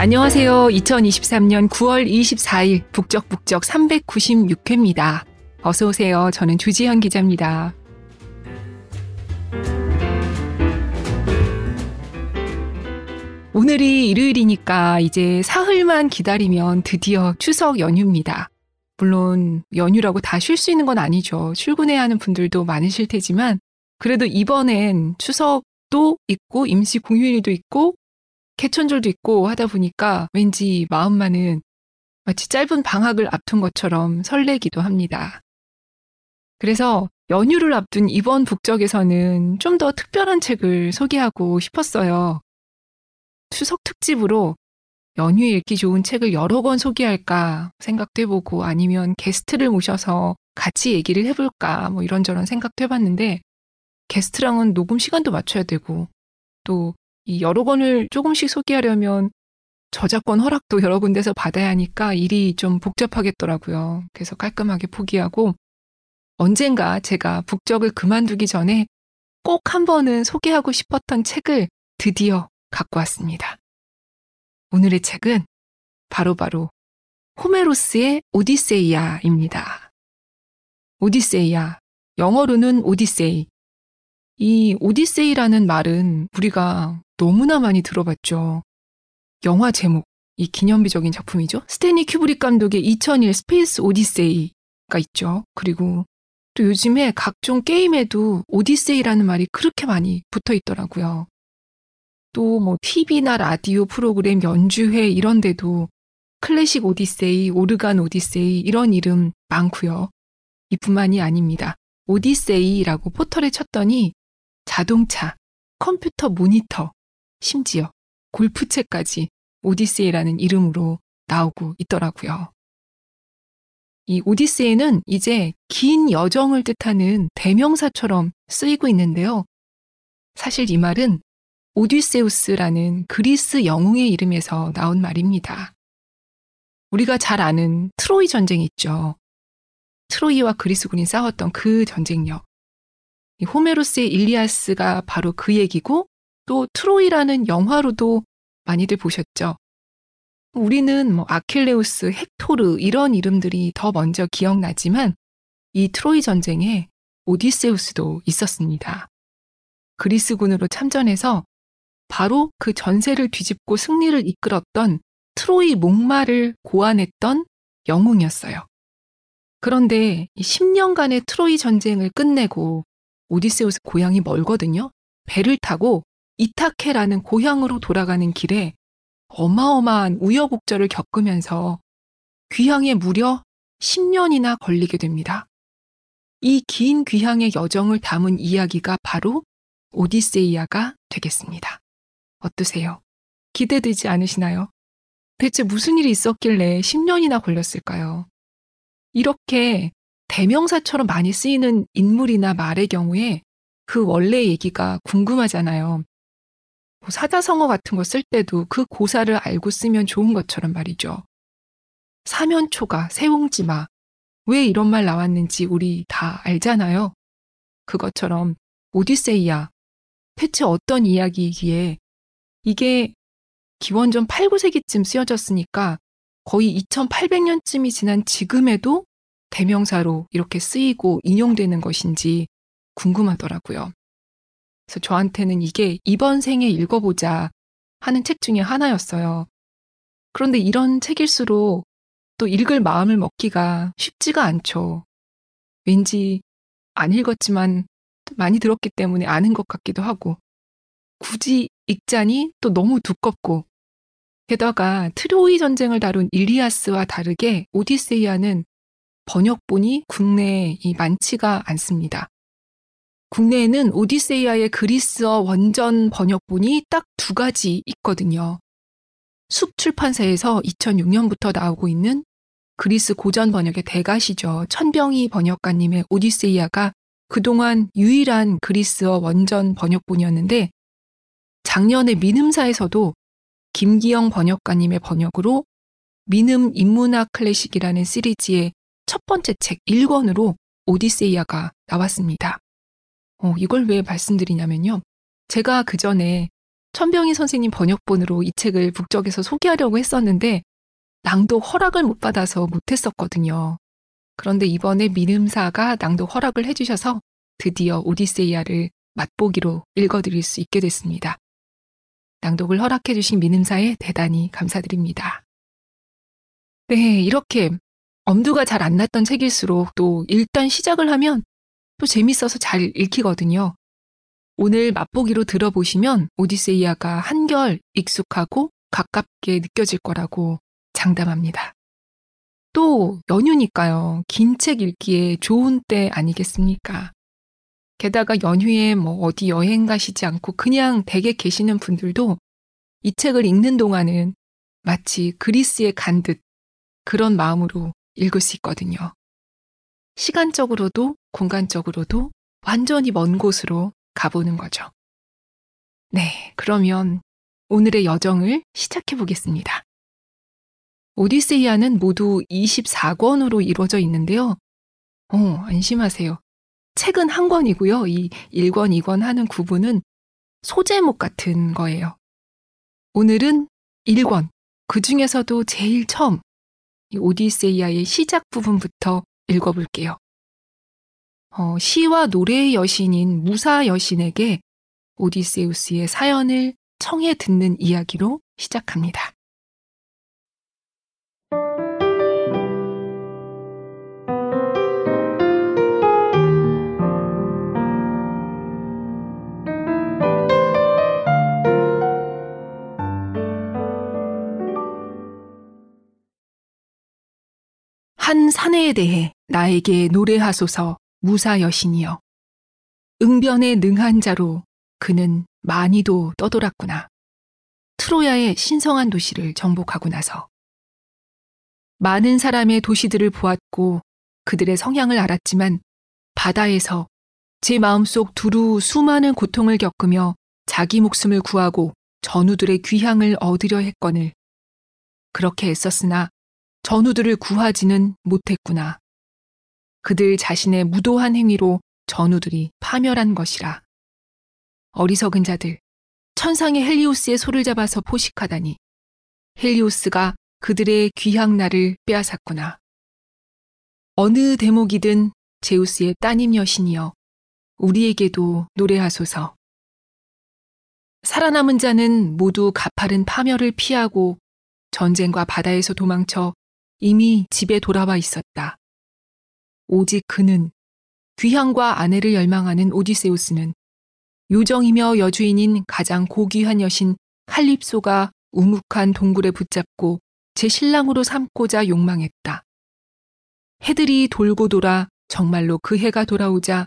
안녕하세요. 2023년 9월 24일 북적북적 396회입니다. 어서 오세요. 저는 주지현 기자입니다. 오늘이 일요일이니까 이제 사흘만 기다리면 드디어 추석 연휴입니다. 물론 연휴라고 다 쉴 수 있는 건 아니죠. 출근해야 하는 분들도 많으실 테지만 그래도 이번엔 추석도 있고 임시 공휴일도 있고 개천절도 있고 하다 보니까 왠지 마음만은 마치 짧은 방학을 앞둔 것처럼 설레기도 합니다. 그래서 연휴를 앞둔 이번 북적에서는 좀 더 특별한 책을 소개하고 싶었어요. 추석 특집으로 연휴에 읽기 좋은 책을 여러 권 소개할까 생각도 해보고 아니면 게스트를 모셔서 같이 얘기를 해볼까 뭐 이런저런 생각도 해봤는데 게스트랑은 녹음 시간도 맞춰야 되고 또 이 여러 권을 조금씩 소개하려면 저작권 허락도 여러 군데서 받아야 하니까 일이 좀 복잡하겠더라고요. 그래서 깔끔하게 포기하고 언젠가 제가 북적을 그만두기 전에 꼭 한 번은 소개하고 싶었던 책을 드디어 갖고 왔습니다. 오늘의 책은 바로바로 바로 호메로스의 오디세이아입니다. 오디세이아, 영어로는 오디세이. 이 오디세이라는 말은 우리가 너무나 많이 들어봤죠. 영화 제목, 이 기념비적인 작품이죠. 스탠리 큐브릭 감독의 2001 Space Odyssey가 있죠. 그리고 또 요즘에 각종 게임에도 오디세이라는 말이 그렇게 많이 붙어 있더라고요. 또 뭐 TV나 라디오 프로그램 연주회 이런 데도 클래식 오디세이, 오르간 오디세이 이런 이름 많고요. 이뿐만이 아닙니다. 오디세이라고 포털에 쳤더니 자동차, 컴퓨터 모니터, 심지어 골프채까지 오디세이라는 이름으로 나오고 있더라고요. 이 오디세이는 이제 긴 여정을 뜻하는 대명사처럼 쓰이고 있는데요. 사실 이 말은 오디세우스라는 그리스 영웅의 이름에서 나온 말입니다. 우리가 잘 아는 트로이 전쟁 있죠. 트로이와 그리스군이 싸웠던 그 전쟁력. 호메로스의 일리아스가 바로 그 얘기고 또 트로이라는 영화로도 많이들 보셨죠. 우리는 뭐 아킬레우스, 헥토르 이런 이름들이 더 먼저 기억나지만 이 트로이 전쟁에 오디세우스도 있었습니다. 그리스군으로 참전해서 바로 그 전세를 뒤집고 승리를 이끌었던 트로이 목마를 고안했던 영웅이었어요. 그런데 10년간의 트로이 전쟁을 끝내고 오디세우스 고향이 멀거든요. 배를 타고 이타케라는 고향으로 돌아가는 길에 어마어마한 우여곡절을 겪으면서 귀향에 무려 10년이나 걸리게 됩니다. 이 긴 귀향의 여정을 담은 이야기가 바로 오디세이아가 되겠습니다. 어떠세요? 기대되지 않으시나요? 대체 무슨 일이 있었길래 10년이나 걸렸을까요? 이렇게 대명사처럼 많이 쓰이는 인물이나 말의 경우에 그 원래 얘기가 궁금하잖아요. 뭐 사자성어 같은 거 쓸 때도 그 고사를 알고 쓰면 좋은 것처럼 말이죠. 사면초가, 세옹지마. 왜 이런 말 나왔는지 우리 다 알잖아요. 그것처럼 오디세이아. 대체 어떤 이야기이기에 이게 기원전 8, 9세기쯤 쓰여졌으니까 거의 2800년쯤이 지난 지금에도 대명사로 이렇게 쓰이고 인용되는 것인지 궁금하더라고요. 그래서 저한테는 이게 이번 생에 읽어보자 하는 책 중에 하나였어요. 그런데 이런 책일수록 또 읽을 마음을 먹기가 쉽지가 않죠. 왠지 안 읽었지만 많이 들었기 때문에 아는 것 같기도 하고, 굳이 읽자니 또 너무 두껍고, 게다가 트로이 전쟁을 다룬 일리아스와 다르게 오디세이아는 번역본이 국내에 많지가 않습니다. 국내에는 오디세이아의 그리스어 원전 번역본이 딱 두 가지 있거든요. 숲 출판사에서 2006년부터 나오고 있는 그리스 고전 번역의 대가시죠. 천병희 번역가님의 오디세이아가 그동안 유일한 그리스어 원전 번역본이었는데 작년에 민음사에서도 김기영 번역가님의 번역으로 민음 인문학 클래식이라는 시리즈의 첫 번째 책 1권으로 오디세이아가 나왔습니다. 어, 이걸 왜 말씀드리냐면요. 제가 그 전에 천병희 선생님 번역본으로 이 책을 북적에서 소개하려고 했었는데 낭독 허락을 못 받아서 못했었거든요. 그런데 이번에 민음사가 낭독 허락을 해주셔서 드디어 오디세이아를 맛보기로 읽어드릴 수 있게 됐습니다. 낭독을 허락해주신 민음사에 대단히 감사드립니다. 네, 이렇게 엄두가 잘 안 났던 책일수록 또 일단 시작을 하면 또 재밌어서 잘 읽히거든요. 오늘 맛보기로 들어보시면 오디세이아가 한결 익숙하고 가깝게 느껴질 거라고 장담합니다. 또 연휴니까요. 긴 책 읽기에 좋은 때 아니겠습니까? 게다가 연휴에 뭐 어디 여행 가시지 않고 그냥 댁에 계시는 분들도 이 책을 읽는 동안은 마치 그리스에 간 듯 그런 마음으로 읽을 수 있거든요. 시간적으로도 공간적으로도 완전히 먼 곳으로 가보는 거죠. 네, 그러면 오늘의 여정을 시작해 보겠습니다. 오디세이아는 모두 24권으로 이루어져 있는데요. 어, 안심하세요. 책은 한 권이고요. 이 1권, 2권 하는 구분은 소제목 같은 거예요. 오늘은 1권, 그 중에서도 제일 처음 이 오디세이아의 시작 부분부터 읽어볼게요. 어, 시와 노래의 여신인 무사 여신에게 오디세우스의 사연을 청해 듣는 이야기로 시작합니다. 한 사내에 대해 나에게 노래하소서 무사 여신이여. 응변에 능한 자로 그는 많이도 떠돌았구나. 트로야의 신성한 도시를 정복하고 나서. 많은 사람의 도시들을 보았고 그들의 성향을 알았지만 바다에서 제 마음속 두루 수많은 고통을 겪으며 자기 목숨을 구하고 전우들의 귀향을 얻으려 했거늘. 그렇게 애썼으나 전우들을 구하지는 못했구나. 그들 자신의 무도한 행위로 전우들이 파멸한 것이라. 어리석은 자들, 천상의 헬리오스의 소를 잡아서 포식하다니. 헬리오스가 그들의 귀향 날을 빼앗았구나. 어느 대목이든 제우스의 따님 여신이여, 우리에게도 노래하소서. 살아남은 자는 모두 가파른 파멸을 피하고 전쟁과 바다에서 도망쳐 이미 집에 돌아와 있었다. 오직 그는 귀향과 아내를 열망하는 오디세우스는 요정이며 여주인인 가장 고귀한 여신 칼립소가 우묵한 동굴에 붙잡고 제 신랑으로 삼고자 욕망했다. 해들이 돌고 돌아 정말로 그 해가 돌아오자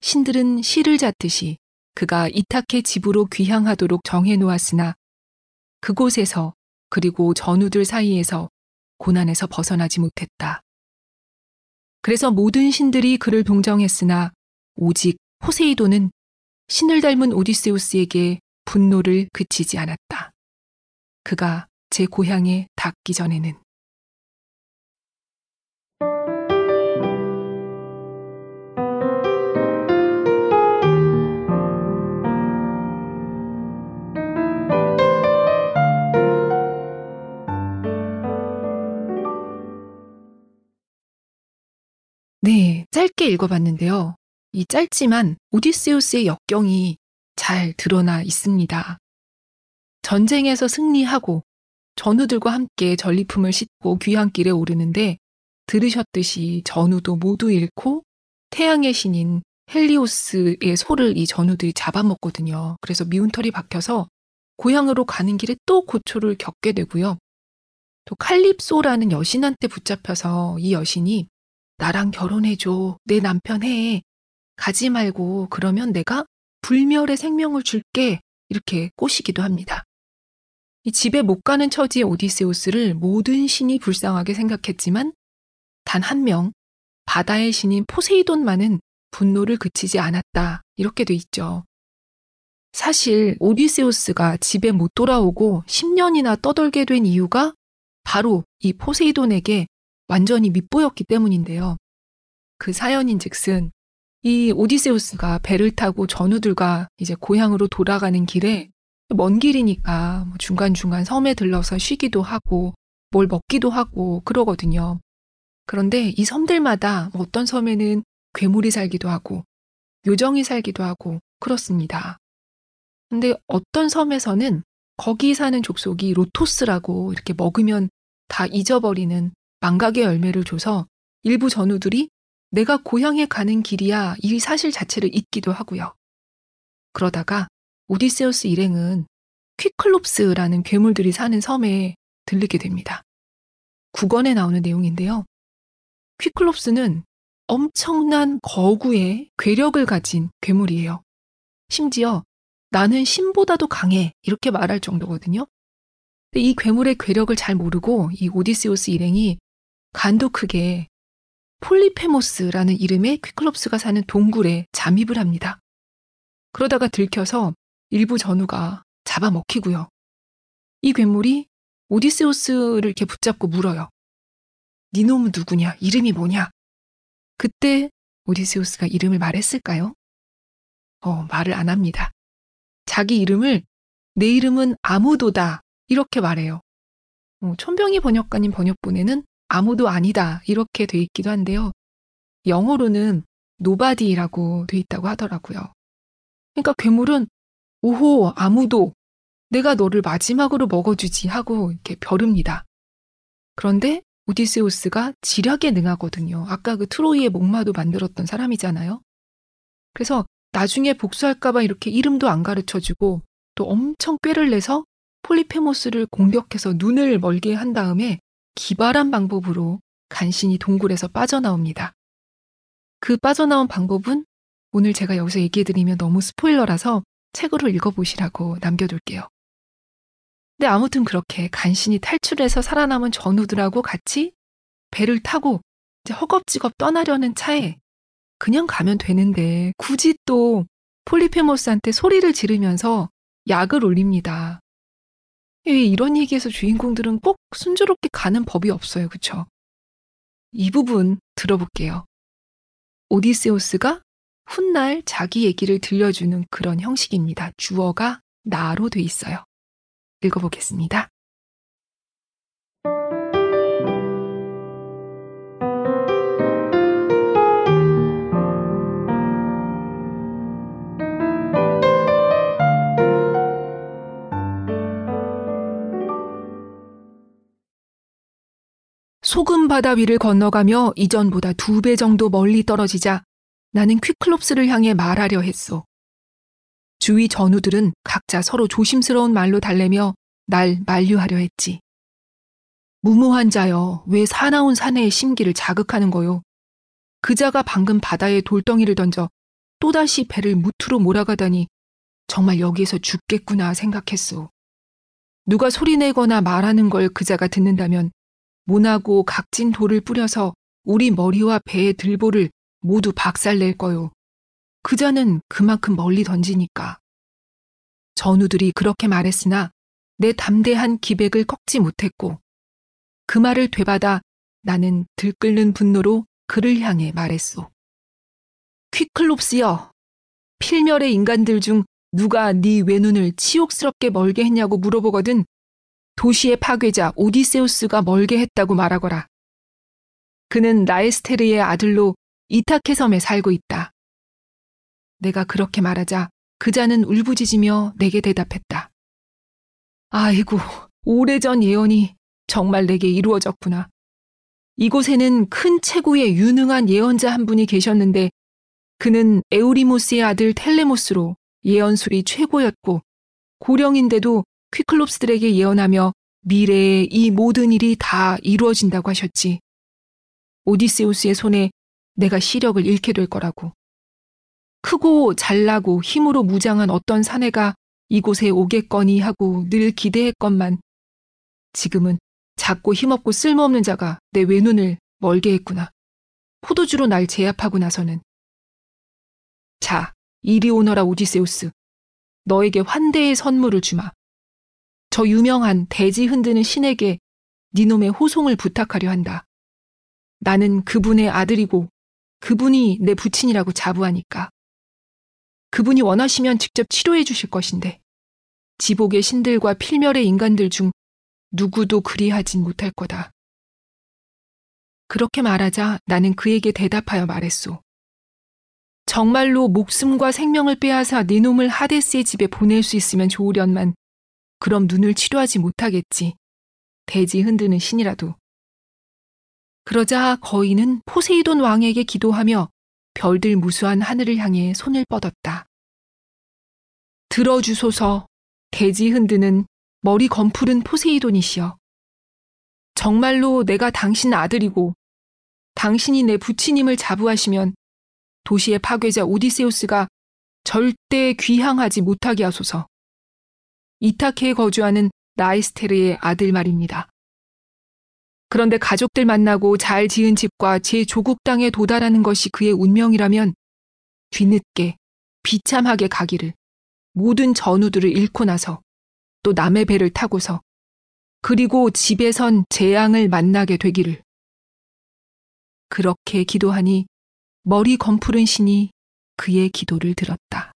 신들은 시를 잣듯이 그가 이탁해 집으로 귀향하도록 정해 놓았으나 그곳에서 그리고 전우들 사이에서 고난에서 벗어나지 못했다. 그래서 모든 신들이 그를 동정했으나 오직 포세이돈은 신을 닮은 오디세우스에게 분노를 그치지 않았다. 그가 제 고향에 닿기 전에는 네, 짧게 읽어봤는데요. 이 짧지만 오디세우스의 역경이 잘 드러나 있습니다. 전쟁에서 승리하고 전우들과 함께 전리품을 싣고 귀향길에 오르는데 들으셨듯이 전우도 모두 잃고 태양의 신인 헬리오스의 소를 이 전우들이 잡아먹거든요. 그래서 미운 털이 박혀서 고향으로 가는 길에 또 고초를 겪게 되고요. 또 칼립소라는 여신한테 붙잡혀서 이 여신이 나랑 결혼해줘. 내 남편 해. 가지 말고 그러면 내가 불멸의 생명을 줄게. 이렇게 꼬시기도 합니다. 이 집에 못 가는 처지의 오디세우스를 모든 신이 불쌍하게 생각했지만 단 한 명, 바다의 신인 포세이돈만은 분노를 그치지 않았다. 이렇게 돼 있죠. 사실 오디세우스가 집에 못 돌아오고 10년이나 떠돌게 된 이유가 바로 이 포세이돈에게 완전히 밑보였기 때문인데요. 그 사연인 즉슨 이 오디세우스가 배를 타고 전우들과 이제 고향으로 돌아가는 길에 먼 길이니까 뭐 중간중간 섬에 들러서 쉬기도 하고 뭘 먹기도 하고 그러거든요. 그런데 이 섬들마다 뭐 어떤 섬에는 괴물이 살기도 하고 요정이 살기도 하고 그렇습니다. 근데 어떤 섬에서는 거기 사는 족속이 로토스라고 이렇게 먹으면 다 잊어버리는 망각의 열매를 줘서 일부 전우들이 내가 고향에 가는 길이야 이 사실 자체를 잊기도 하고요. 그러다가 오디세우스 일행은 퀴클롭스라는 괴물들이 사는 섬에 들르게 됩니다. 9권에 나오는 내용인데요. 퀴클롭스는 엄청난 거구의 괴력을 가진 괴물이에요. 심지어 나는 신보다도 강해 이렇게 말할 정도거든요. 이 괴물의 괴력을 잘 모르고 이 오디세우스 일행이 간도 크게 폴리페모스라는 이름의 퀴클롭스가 사는 동굴에 잠입을 합니다. 그러다가 들켜서 일부 전우가 잡아먹히고요. 이 괴물이 오디세우스를 이렇게 붙잡고 물어요. 네 놈은 누구냐? 이름이 뭐냐? 그때 오디세우스가 이름을 말했을까요? 어, 말을 안 합니다. 자기 이름을 내 이름은 아무도다 이렇게 말해요. 어, 천병희 번역가님 번역본에는 아무도 아니다 이렇게 돼 있기도 한데요. 영어로는 nobody라고 돼 있다고 하더라고요. 그러니까 괴물은 오호 아무도 내가 너를 마지막으로 먹어주지 하고 이렇게 벼릅니다. 그런데 오디세우스가 지략에 능하거든요. 아까 그 트로이의 목마도 만들었던 사람이잖아요. 그래서 나중에 복수할까봐 이렇게 이름도 안 가르쳐 주고 또 엄청 꾀를 내서 폴리페모스를 공격해서 눈을 멀게 한 다음에 기발한 방법으로 간신히 동굴에서 빠져나옵니다. 그 빠져나온 방법은 오늘 제가 여기서 얘기해드리면 너무 스포일러라서 책으로 읽어보시라고 남겨둘게요. 근데 아무튼 그렇게 간신히 탈출해서 살아남은 전우들하고 같이 배를 타고 이제 허겁지겁 떠나려는 차에 그냥 가면 되는데 굳이 또 폴리페모스한테 소리를 지르면서 약을 올립니다. 이런 얘기에서 주인공들은 꼭 순조롭게 가는 법이 없어요. 그쵸? 이 부분 들어볼게요. 오디세우스가 훗날 자기 얘기를 들려주는 그런 형식입니다. 주어가 나로 돼 있어요. 읽어보겠습니다. 소금 바다 위를 건너가며 이전보다 두 배 정도 멀리 떨어지자 나는 퀴클롭스를 향해 말하려 했소. 주위 전우들은 각자 서로 조심스러운 말로 달래며 날 만류하려 했지. 무모한 자여, 왜 사나운 사내의 심기를 자극하는 거요? 그자가 방금 바다에 돌덩이를 던져 또다시 배를 무트로 몰아가다니 정말 여기에서 죽겠구나 생각했소. 누가 소리내거나 말하는 걸 그자가 듣는다면 모나고 각진 돌을 뿌려서 우리 머리와 배의 들보를 모두 박살낼 거요. 그자는 그만큼 멀리 던지니까. 전우들이 그렇게 말했으나 내 담대한 기백을 꺾지 못했고 그 말을 되받아 나는 들끓는 분노로 그를 향해 말했소. 퀴클롭스여, 필멸의 인간들 중 누가 네 외눈을 치욕스럽게 멀게 했냐고 물어보거든 도시의 파괴자 오디세우스가 멀게 했다고 말하거라. 그는 라에스테르의 아들로 이타케 섬에 살고 있다. 내가 그렇게 말하자 그자는 울부짖으며 내게 대답했다. 아이고, 오래전 예언이 정말 내게 이루어졌구나. 이곳에는 큰 체구의 유능한 예언자 한 분이 계셨는데 그는 에우리모스의 아들 텔레모스로 예언술이 최고였고 고령인데도 퀴클롭스들에게 예언하며 미래에 이 모든 일이 다 이루어진다고 하셨지. 오디세우스의 손에 내가 시력을 잃게 될 거라고. 크고 잘나고 힘으로 무장한 어떤 사내가 이곳에 오겠거니 하고 늘 기대했건만 지금은 작고 힘없고 쓸모없는 자가 내 외눈을 멀게 했구나. 포도주로 날 제압하고 나서는 자, 이리 오너라 오디세우스. 너에게 환대의 선물을 주마. 저 유명한 대지 흔드는 신에게 니놈의 호송을 부탁하려 한다. 나는 그분의 아들이고 그분이 내 부친이라고 자부하니까. 그분이 원하시면 직접 치료해 주실 것인데 지복의 신들과 필멸의 인간들 중 누구도 그리하진 못할 거다. 그렇게 말하자 나는 그에게 대답하여 말했소. 정말로 목숨과 생명을 빼앗아 네 놈을 하데스의 집에 보낼 수 있으면 좋으련만 그럼 눈을 치료하지 못하겠지. 대지 흔드는 신이라도. 그러자 거인은 포세이돈 왕에게 기도하며 별들 무수한 하늘을 향해 손을 뻗었다. 들어주소서 대지 흔드는 머리 검푸른 포세이돈이시여. 정말로 내가 당신 아들이고 당신이 내 부치님을 자부하시면 도시의 파괴자 오디세우스가 절대 귀향하지 못하게 하소서. 이타케에 거주하는 라이스테르의 아들 말입니다. 그런데 가족들 만나고 잘 지은 집과 제 조국 땅에 도달하는 것이 그의 운명이라면 뒤늦게 비참하게 가기를 모든 전우들을 잃고 나서 또 남의 배를 타고서 그리고 집에선 재앙을 만나게 되기를. 그렇게 기도하니 머리 검푸른 신이 그의 기도를 들었다.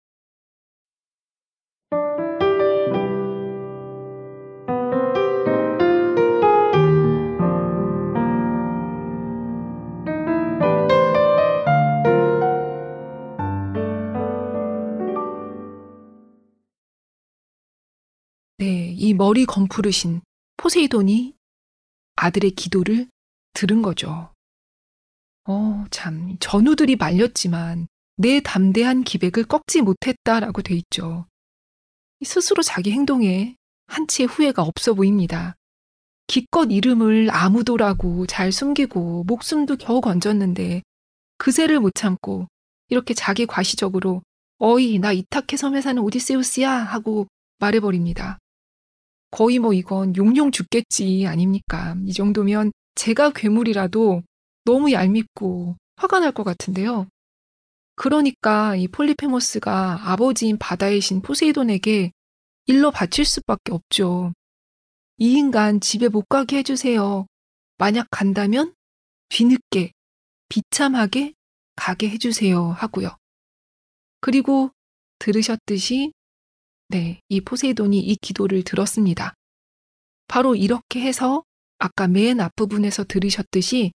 이 머리 검푸르신 포세이돈이 아들의 기도를 들은 거죠. 어, 참, 전우들이 말렸지만 내 담대한 기백을 꺾지 못했다라고 돼 있죠. 스스로 자기 행동에 한치의 후회가 없어 보입니다. 기껏 이름을 아무도라고 잘 숨기고 목숨도 겨우 건졌는데 그새를 못 참고 이렇게 자기 과시적으로 어이 나 이타케 섬에 사는 오디세우스야 하고 말해버립니다. 거의 뭐 이건 용용 죽겠지 아닙니까? 이 정도면 제가 괴물이라도 너무 얄밉고 화가 날 것 같은데요. 그러니까 이 폴리페모스가 아버지인 바다의 신 포세이돈에게 일러 바칠 수밖에 없죠. 이 인간 집에 못 가게 해주세요. 만약 간다면 뒤늦게 비참하게 가게 해주세요 하고요. 그리고 들으셨듯이 네, 이 포세이돈이 이 기도를 들었습니다. 바로 이렇게 해서 아까 맨 앞부분에서 들으셨듯이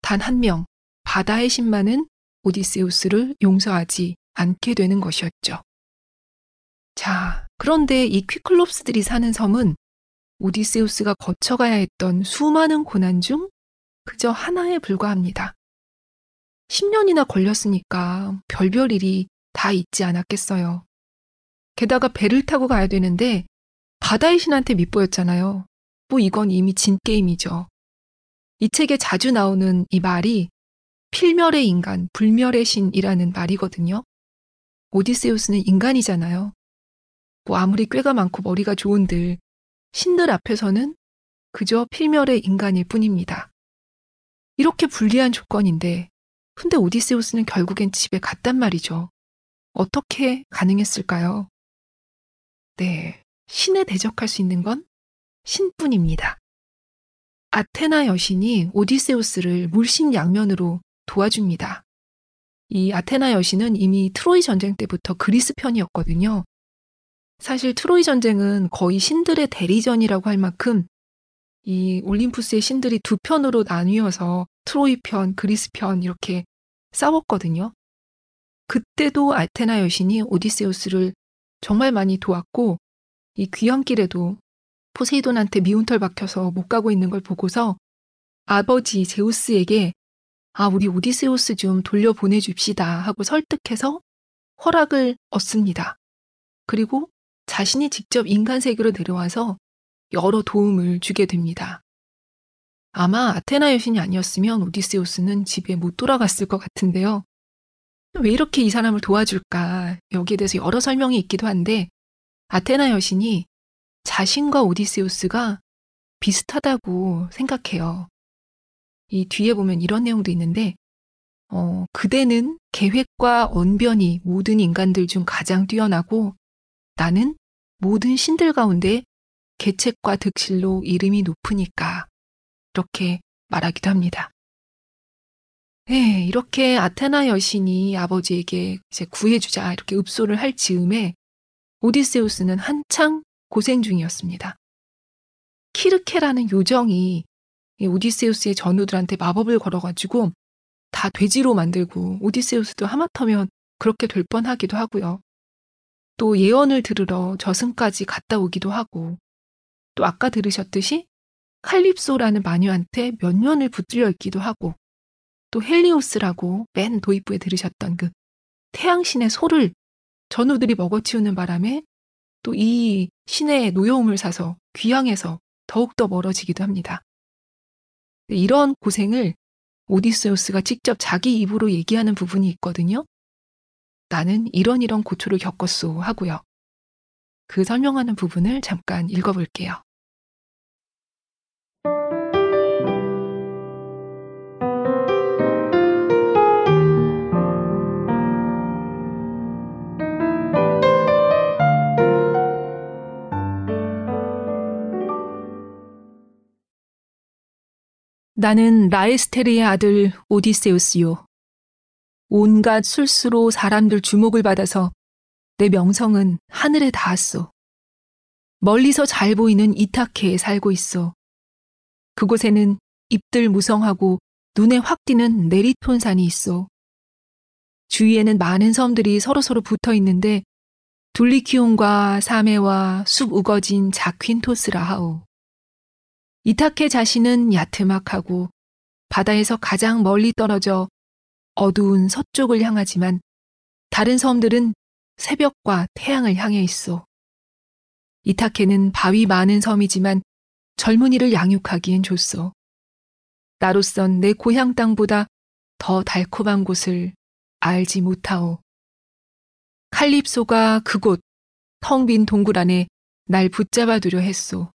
단 한 명, 바다의 신만은 오디세우스를 용서하지 않게 되는 것이었죠. 자, 그런데 이 퀴클롭스들이 사는 섬은 오디세우스가 거쳐가야 했던 수많은 고난 중 그저 하나에 불과합니다. 10년이나 걸렸으니까 별별 일이 다 있지 않았겠어요. 게다가 배를 타고 가야 되는데 바다의 신한테 밑보였잖아요. 뭐 이건 이미 진 게임이죠. 이 책에 자주 나오는 이 말이 필멸의 인간, 불멸의 신이라는 말이거든요. 오디세우스는 인간이잖아요. 뭐 아무리 꾀가 많고 머리가 좋은들 신들 앞에서는 그저 필멸의 인간일 뿐입니다. 이렇게 불리한 조건인데 근데 오디세우스는 결국엔 집에 갔단 말이죠. 어떻게 가능했을까요? 네, 신에 대적할 수 있는 건 신뿐입니다. 아테나 여신이 오디세우스를 물신 양면으로 도와줍니다. 이 아테나 여신은 이미 트로이 전쟁 때부터 그리스 편이었거든요. 사실 트로이 전쟁은 거의 신들의 대리전이라고 할 만큼 이 올림푸스의 신들이 두 편으로 나뉘어서 트로이 편, 그리스 편 이렇게 싸웠거든요. 그때도 아테나 여신이 오디세우스를 정말 많이 도왔고 이 귀향길에도 포세이돈한테 미운털 박혀서 못 가고 있는 걸 보고서 아버지 제우스에게 아 우리 오디세우스 좀 돌려보내 줍시다 하고 설득해서 허락을 얻습니다. 그리고 자신이 직접 인간 세계로 내려와서 여러 도움을 주게 됩니다. 아마 아테나 여신이 아니었으면 오디세우스는 집에 못 돌아갔을 것 같은데요. 왜 이렇게 이 사람을 도와줄까? 여기에 대해서 여러 설명이 있기도 한데 아테나 여신이 자신과 오디세우스가 비슷하다고 생각해요. 이 뒤에 보면 이런 내용도 있는데 어, 그대는 계획과 언변이 모든 인간들 중 가장 뛰어나고 나는 모든 신들 가운데 계책과 득실로 이름이 높으니까 이렇게 말하기도 합니다. 네, 이렇게 아테나 여신이 아버지에게 이제 구해주자 이렇게 읍소를 할 즈음에 오디세우스는 한창 고생 중이었습니다. 키르케라는 요정이 오디세우스의 전우들한테 마법을 걸어가지고 다 돼지로 만들고 오디세우스도 하마터면 그렇게 될 뻔하기도 하고요. 또 예언을 들으러 저승까지 갔다 오기도 하고 또 아까 들으셨듯이 칼립소라는 마녀한테 몇 년을 붙들려 있기도 하고 또 헬리오스라고 맨 도입부에 들으셨던 그 태양신의 소를 전우들이 먹어치우는 바람에 또 이 신의 노여움을 사서 귀향해서 더욱더 멀어지기도 합니다. 이런 고생을 오디세우스가 직접 자기 입으로 얘기하는 부분이 있거든요. 나는 이런 이런 고초를 겪었소 하고요. 그 설명하는 부분을 잠깐 읽어볼게요. 나는 라에스테르의 아들 오디세우스요. 온갖 술수로 사람들 주목을 받아서 내 명성은 하늘에 닿았소. 멀리서 잘 보이는 이타케에 살고 있어. 그곳에는 잎들 무성하고 눈에 확 띄는 네리톤산이 있어. 주위에는 많은 섬들이 서로서로 붙어 있는데 둘리키온과 사메와 숲 우거진 자퀸토스라 하오. 이타케 자신은 야트막하고 바다에서 가장 멀리 떨어져 어두운 서쪽을 향하지만 다른 섬들은 새벽과 태양을 향해 있어. 이타케는 바위 많은 섬이지만 젊은이를 양육하기엔 좋소. 나로선 내 고향 땅보다 더 달콤한 곳을 알지 못하오. 칼립소가 그곳 텅 빈 동굴 안에 날 붙잡아 두려 했소.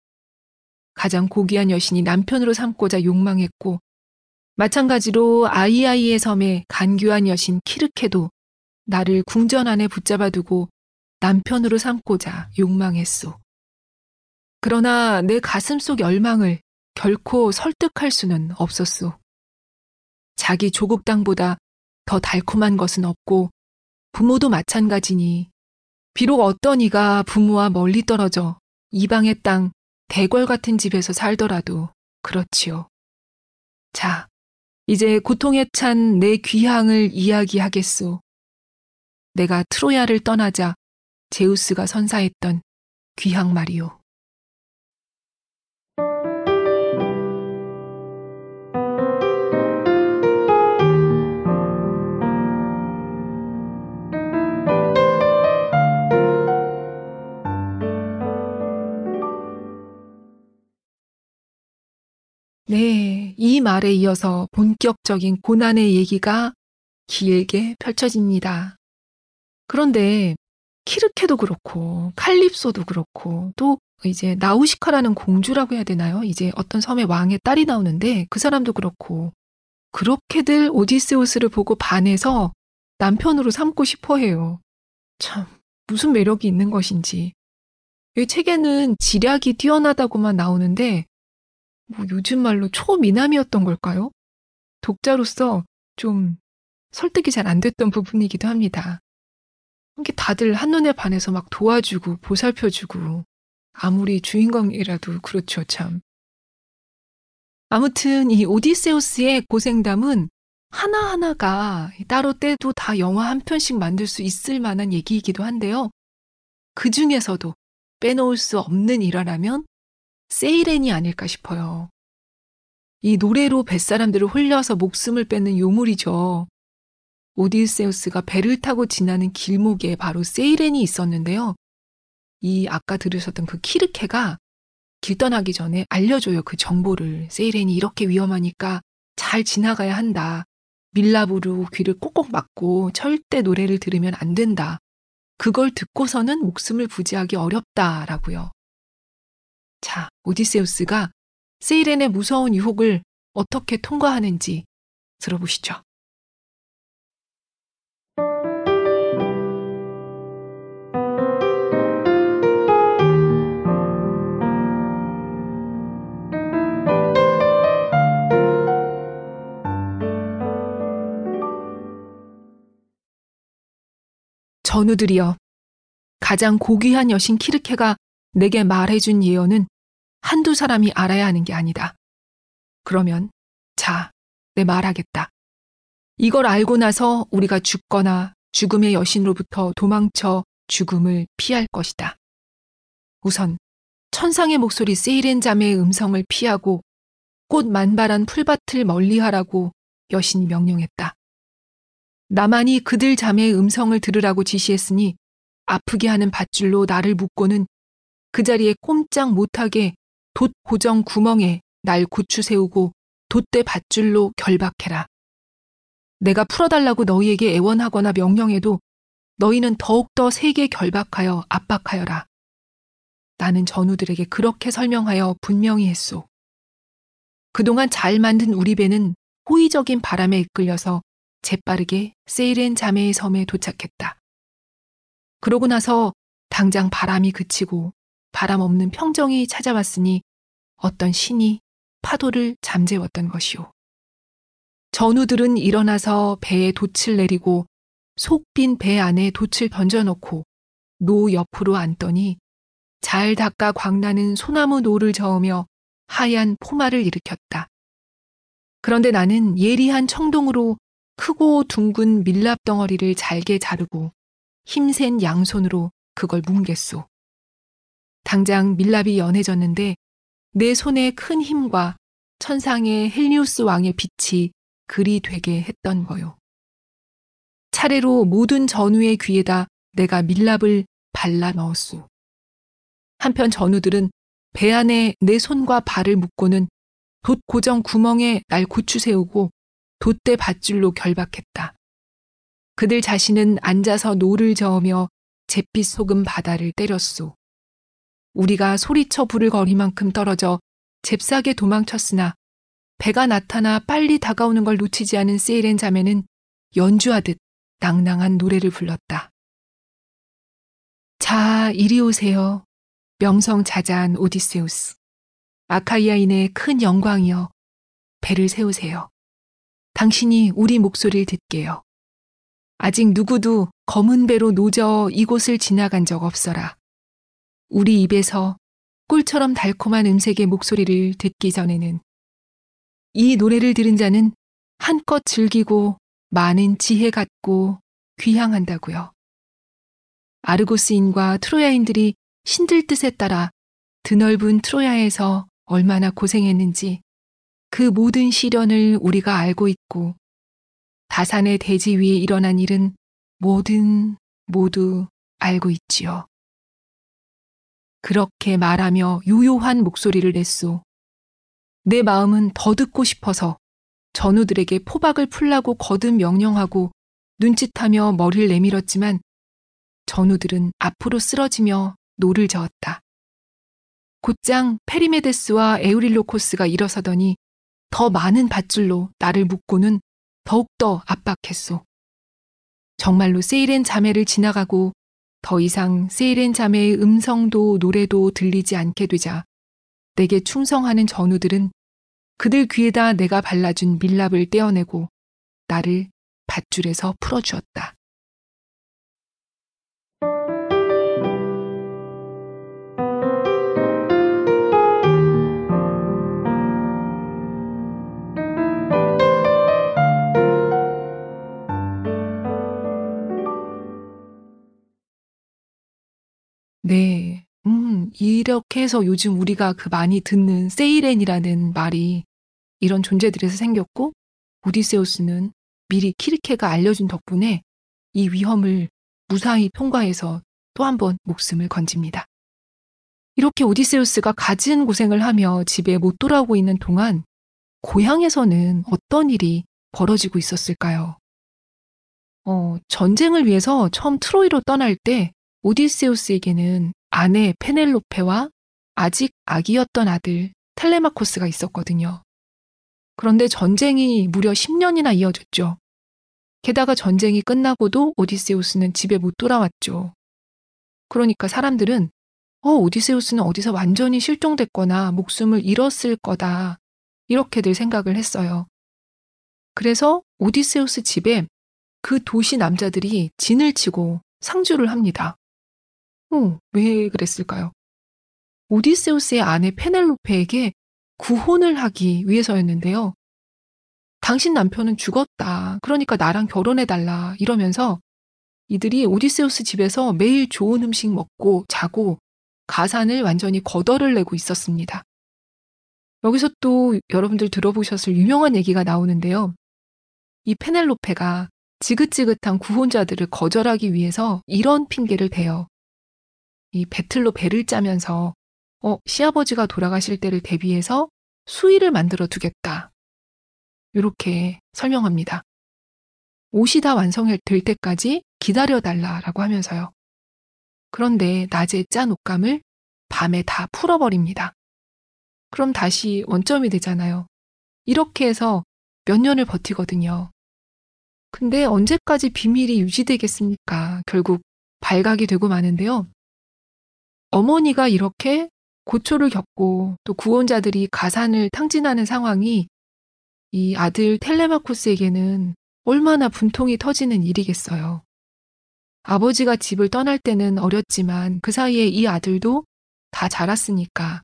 가장 고귀한 여신이 남편으로 삼고자 욕망했고 마찬가지로 아이아이의 섬의 간교한 여신 키르케도 나를 궁전 안에 붙잡아 두고 남편으로 삼고자 욕망했소. 그러나 내 가슴 속 열망을 결코 설득할 수는 없었소. 자기 조국 땅보다 더 달콤한 것은 없고 부모도 마찬가지니 비록 어떤 이가 부모와 멀리 떨어져 이방의 땅 대궐 같은 집에서 살더라도 그렇지요. 자, 이제 고통에 찬 내 귀향을 이야기하겠소. 내가 트로야를 떠나자 제우스가 선사했던 귀향 말이오. 네, 이 말에 이어서 본격적인 고난의 얘기가 길게 펼쳐집니다. 그런데 키르케도 그렇고 칼립소도 그렇고 또 이제 나우시카라는 공주라고 해야 되나요? 이제 어떤 섬의 왕의 딸이 나오는데 그 사람도 그렇고 그렇게들 오디세우스를 보고 반해서 남편으로 삼고 싶어 해요. 참 무슨 매력이 있는 것인지. 이 책에는 지략이 뛰어나다고만 나오는데 뭐 요즘 말로 초미남이었던 걸까요? 독자로서 좀 설득이 잘 안 됐던 부분이기도 합니다. 이게 다들 한눈에 반해서 막 도와주고 보살펴주고 아무리 주인공이라도 그렇죠, 참. 아무튼 이 오디세우스의 고생담은 하나하나가 따로 떼도 다 영화 한 편씩 만들 수 있을 만한 얘기이기도 한데요. 그 중에서도 빼놓을 수 없는 일화라면 세이렌이 아닐까 싶어요. 이 노래로 뱃사람들을 홀려서 목숨을 뺏는 요물이죠. 오디세우스가 배를 타고 지나는 길목에 바로 세이렌이 있었는데요. 이 아까 들으셨던 그 키르케가 길 떠나기 전에 알려줘요. 그 정보를. 세이렌이 이렇게 위험하니까 잘 지나가야 한다. 밀랍으로 귀를 꼭꼭 막고 절대 노래를 들으면 안 된다. 그걸 듣고서는 목숨을 부지하기 어렵다라고요. 자, 오디세우스가 세이렌의 무서운 유혹을 어떻게 통과하는지 들어보시죠. 전우들이여, 가장 고귀한 여신 키르케가 내게 말해준 예언은 한두 사람이 알아야 하는 게 아니다. 그러면, 자, 내 말하겠다. 이걸 알고 나서 우리가 죽거나 죽음의 여신으로부터 도망쳐 죽음을 피할 것이다. 우선 천상의 목소리 세이렌 자매의 음성을 피하고 꽃 만발한 풀밭을 멀리하라고 여신이 명령했다. 나만이 그들 자매의 음성을 들으라고 지시했으니 아프게 하는 밧줄로 나를 묶고는 그 자리에 꼼짝 못하게 돛 고정 구멍에 날 고추 세우고 돛대 밧줄로 결박해라. 내가 풀어달라고 너희에게 애원하거나 명령해도 너희는 더욱더 세게 결박하여 압박하여라. 나는 전우들에게 그렇게 설명하여 분명히 했소. 그동안 잘 만든 우리 배는 호의적인 바람에 이끌려서 재빠르게 세이렌 자매의 섬에 도착했다. 그러고 나서 당장 바람이 그치고 바람 없는 평정이 찾아왔으니 어떤 신이 파도를 잠재웠던 것이오. 전우들은 일어나서 배에 돛을 내리고 속 빈 배 안에 돛을 던져놓고 노 옆으로 앉더니 잘 닦아 광나는 소나무 노를 저으며 하얀 포말을 일으켰다. 그런데 나는 예리한 청동으로 크고 둥근 밀랍 덩어리를 잘게 자르고 힘센 양손으로 그걸 뭉갰소. 당장 밀랍이 연해졌는데 내 손의 큰 힘과 천상의 헬리오스 왕의 빛이 그리 되게 했던 거요. 차례로 모든 전우의 귀에다 내가 밀랍을 발라 넣었소. 한편 전우들은 배 안에 내 손과 발을 묶고는 돛 고정 구멍에 날 곧추세우고 돛대 밧줄로 결박했다. 그들 자신은 앉아서 노를 저으며 잿빛 소금 바다를 때렸소. 우리가 소리쳐 부를 거리만큼 떨어져 잽싸게 도망쳤으나 배가 나타나 빨리 다가오는 걸 놓치지 않은 세이렌 자매는 연주하듯 낭낭한 노래를 불렀다. 자, 이리 오세요. 명성 자자한 오디세우스. 아카이아인의 큰 영광이여. 배를 세우세요. 당신이 우리 목소리를 듣게요. 아직 누구도 검은 배로 노저 이곳을 지나간 적 없어라. 우리 입에서 꿀처럼 달콤한 음색의 목소리를 듣기 전에는 이 노래를 들은 자는 한껏 즐기고 많은 지혜 갖고 귀향한다고요. 아르고스인과 트로야인들이 신들 뜻에 따라 드넓은 트로야에서 얼마나 고생했는지 그 모든 시련을 우리가 알고 있고 다산의 대지 위에 일어난 일은 모든 모두 알고 있지요. 그렇게 말하며 유요한 목소리를 냈소. 내 마음은 더 듣고 싶어서 전우들에게 포박을 풀라고 거듭 명령하고 눈짓하며 머리를 내밀었지만 전우들은 앞으로 쓰러지며 노를 저었다. 곧장 페리메데스와 에우릴로코스가 일어서더니 더 많은 밧줄로 나를 묶고는 더욱더 압박했소. 정말로 세이렌 자매를 지나가고 더 이상 세이렌 자매의 음성도 노래도 들리지 않게 되자 내게 충성하는 전우들은 그들 귀에다 내가 발라준 밀랍을 떼어내고 나를 밧줄에서 풀어주었다. 네. 음, 이렇게 해서 요즘 우리가 그 많이 듣는 세이렌이라는 말이 이런 존재들에서 생겼고, 오디세우스는 미리 키르케가 알려준 덕분에 이 위험을 무사히 통과해서 또 한 번 목숨을 건집니다. 이렇게 오디세우스가 갖은 고생을 하며 집에 못 돌아오고 있는 동안 고향에서는 어떤 일이 벌어지고 있었을까요? 어, 전쟁을 위해서 처음 트로이로 떠날 때 오디세우스에게는 아내 페넬로페와 아직 아기였던 아들 텔레마코스가 있었거든요. 그런데 전쟁이 무려 10년이나 이어졌죠. 게다가 전쟁이 끝나고도 오디세우스는 집에 못 돌아왔죠. 그러니까 사람들은 어, 오디세우스는 어디서 완전히 실종됐거나 목숨을 잃었을 거다. 이렇게들 생각을 했어요. 그래서 오디세우스 집에 그 도시 남자들이 진을 치고 상주를 합니다. 어, 왜 그랬을까요? 오디세우스의 아내 페넬로페에게 구혼을 하기 위해서였는데요. 당신 남편은 죽었다. 그러니까 나랑 결혼해달라. 이러면서 이들이 오디세우스 집에서 매일 좋은 음식 먹고 자고 가산을 완전히 거덜을 내고 있었습니다. 여기서 또 여러분들 들어보셨을 유명한 얘기가 나오는데요. 이 페넬로페가 지긋지긋한 구혼자들을 거절하기 위해서 이런 핑계를 대요. 이 배틀로 배를 짜면서 어, 시아버지가 돌아가실 때를 대비해서 수위를 만들어 두겠다. 이렇게 설명합니다. 옷이 다 완성될 때까지 기다려달라라고 하면서요. 그런데 낮에 짠 옷감을 밤에 다 풀어버립니다. 그럼 다시 원점이 되잖아요. 이렇게 해서 몇 년을 버티거든요. 근데 언제까지 비밀이 유지되겠습니까? 결국 발각이 되고 마는데요. 어머니가 이렇게 고초를 겪고 또 구원자들이 가산을 탕진하는 상황이 이 아들 텔레마코스에게는 얼마나 분통이 터지는 일이겠어요. 아버지가 집을 떠날 때는 어렸지만 그 사이에 이 아들도 다 자랐으니까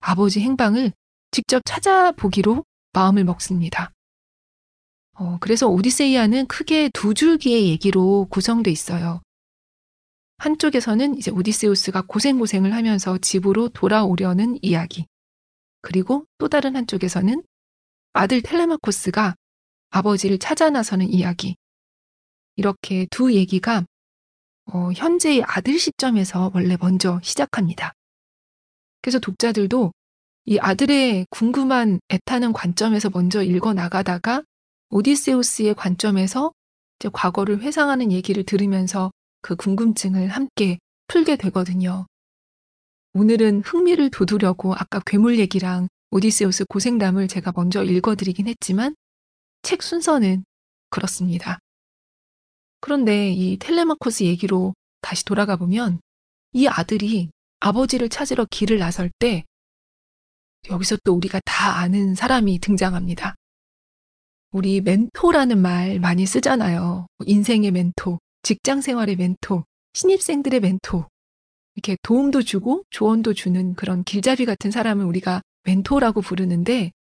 아버지 행방을 직접 찾아보기로 마음을 먹습니다. 어, 그래서 오디세이아는 크게 두 줄기의 얘기로 구성돼 있어요. 한쪽에서는 이제 오디세우스가 고생고생을 하면서 집으로 돌아오려는 이야기. 그리고 또 다른 한쪽에서는 아들 텔레마코스가 아버지를 찾아 나서는 이야기. 이렇게 두 얘기가 어, 현재의 아들 시점에서 원래 먼저 시작합니다. 그래서 독자들도 이 아들의 궁금한 애타는 관점에서 먼저 읽어 나가다가 오디세우스의 관점에서 과거를 회상하는 얘기를 들으면서 그 궁금증을 함께 풀게 되거든요. 오늘은 흥미를 돋우려고 아까 괴물 얘기랑 오디세우스 고생담을 제가 먼저 읽어드리긴 했지만 책 순서는 그렇습니다. 그런데 이 텔레마코스 얘기로 다시 돌아가 보면 이 아들이 아버지를 찾으러 길을 나설 때 여기서 또 우리가 다 아는 사람이 등장합니다. 우리 멘토라는 말 많이 쓰잖아요. 인생의 멘토, 직장 생활의 멘토, 신입생들의 멘토. 이렇게 도움도 주고 조언도 주는 그런 길잡이 같은 사람을 우리가 멘토라고 부르는데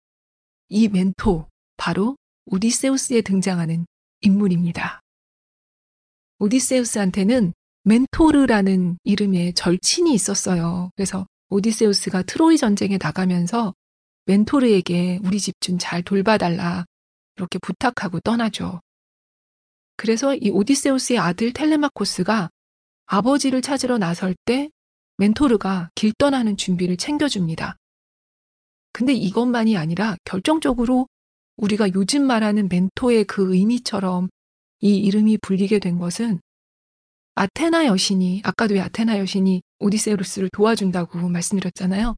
이 멘토, 바로 오디세우스에 등장하는 인물입니다. 오디세우스한테는 멘토르라는 이름의 절친이 있었어요. 그래서 오디세우스가 트로이 전쟁에 나가면서 멘토르에게 우리 집 좀 잘 돌봐달라 이렇게 부탁하고 떠나죠. 그래서 이 오디세우스의 아들 텔레마코스가 아버지를 찾으러 나설 때 멘토르가 길 떠나는 준비를 챙겨줍니다. 근데 이것만이 아니라 결정적으로 우리가 요즘 말하는 멘토의 그 의미처럼 이 이름이 불리게 된 것은 아테나 여신이 아까도 왜 아테나 여신이 오디세우스를 도와준다고 말씀드렸잖아요.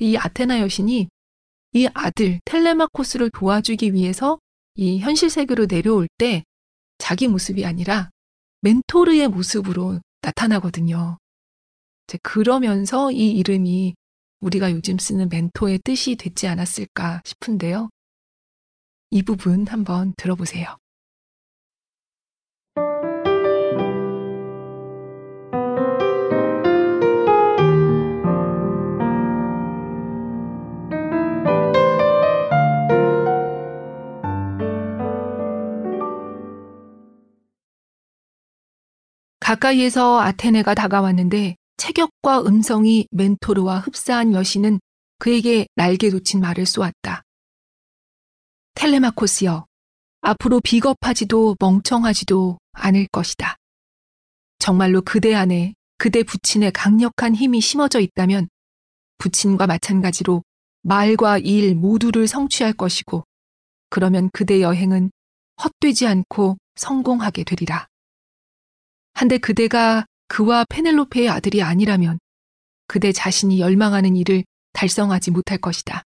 이 아테나 여신이 이 아들 텔레마코스를 도와주기 위해서 이 현실 세계로 내려올 때 자기 모습이 아니라 멘토르의 모습으로 나타나거든요. 그러면서 이 이름이 우리가 요즘 쓰는 멘토의 뜻이 됐지 않았을까 싶은데요. 이 부분 한번 들어보세요. 가까이에서 아테네가 다가왔는데 체격과 음성이 멘토르와 흡사한 여신은 그에게 날개 돋친 말을 쏘았다. 텔레마코스여, 앞으로 비겁하지도 멍청하지도 않을 것이다. 정말로 그대 안에 그대 부친의 강력한 힘이 심어져 있다면 부친과 마찬가지로 말과 일 모두를 성취할 것이고 그러면 그대 여행은 헛되지 않고 성공하게 되리라. 한데 그대가 그와 페넬로페의 아들이 아니라면 그대 자신이 열망하는 일을 달성하지 못할 것이다.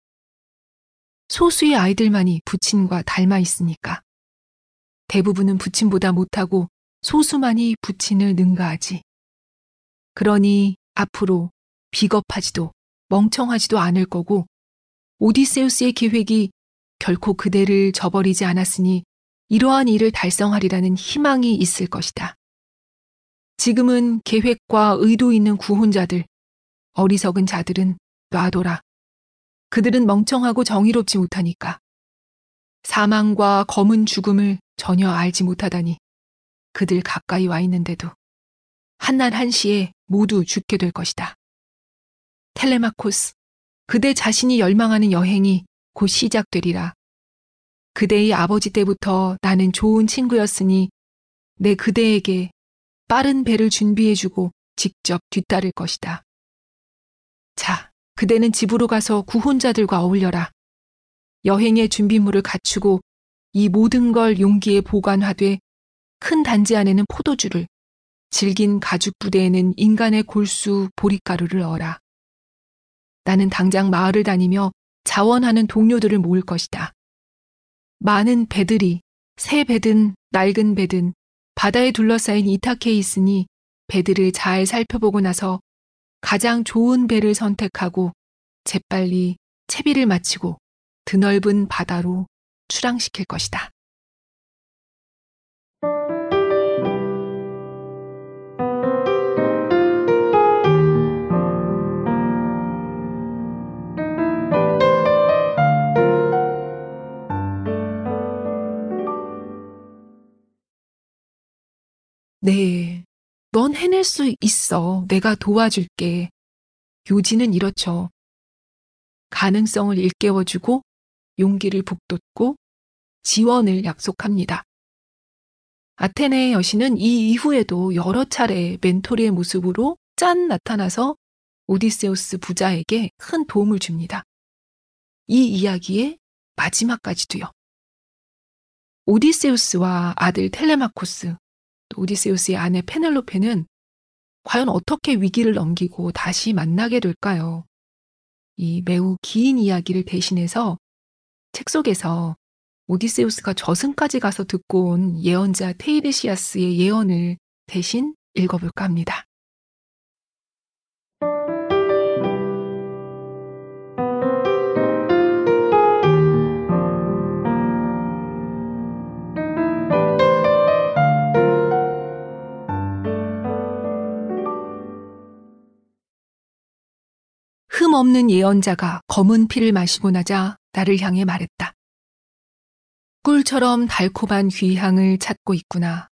소수의 아이들만이 부친과 닮아 있으니까. 대부분은 부친보다 못하고 소수만이 부친을 능가하지. 그러니 앞으로 비겁하지도 멍청하지도 않을 거고 오디세우스의 계획이 결코 그대를 저버리지 않았으니 이러한 일을 달성하리라는 희망이 있을 것이다. 지금은 계획과 의도 있는 구혼자들, 어리석은 자들은 놔둬라. 그들은 멍청하고 정의롭지 못하니까. 사망과 검은 죽음을 전혀 알지 못하다니 그들 가까이 와 있는데도 한날 한시에 모두 죽게 될 것이다. 텔레마코스, 그대 자신이 열망하는 여행이 곧 시작되리라. 그대의 아버지 때부터 나는 좋은 친구였으니 내 그대에게 빠른 배를 준비해주고 직접 뒤따를 것이다. 자, 그대는 집으로 가서 구혼자들과 어울려라. 여행의 준비물을 갖추고 이 모든 걸 용기에 보관하되 큰 단지 안에는 포도주를, 질긴 가죽 부대에는 인간의 골수 보리가루를 어라. 나는 당장 마을을 다니며 자원하는 동료들을 모을 것이다. 많은 배들이 새 배든 낡은 배든 바다에 둘러싸인 이타케에 있으니 배들을 잘 살펴보고 나서 가장 좋은 배를 선택하고 재빨리 채비를 마치고 드넓은 바다로 출항시킬 것이다. 네. 넌 해낼 수 있어. 내가 도와줄게. 요지는 이렇죠. 가능성을 일깨워주고 용기를 북돋고 지원을 약속합니다. 아테네의 여신은 이 이후에도 여러 차례 멘토리의 모습으로 짠 나타나서 오디세우스 부자에게 큰 도움을 줍니다. 이 이야기의 마지막까지도요. 오디세우스와 아들 텔레마코스, 오디세우스의 아내 페넬로페는 과연 어떻게 위기를 넘기고 다시 만나게 될까요? 이 매우 긴 이야기를 대신해서 책 속에서 오디세우스가 저승까지 가서 듣고 온 예언자 테이르시아스의 예언을 대신 읽어볼까 합니다. 흠없는 예언자가 검은 피를 마시고 나자 나를 향해 말했다. 꿀처럼 달콤한 귀향을 찾고 있구나.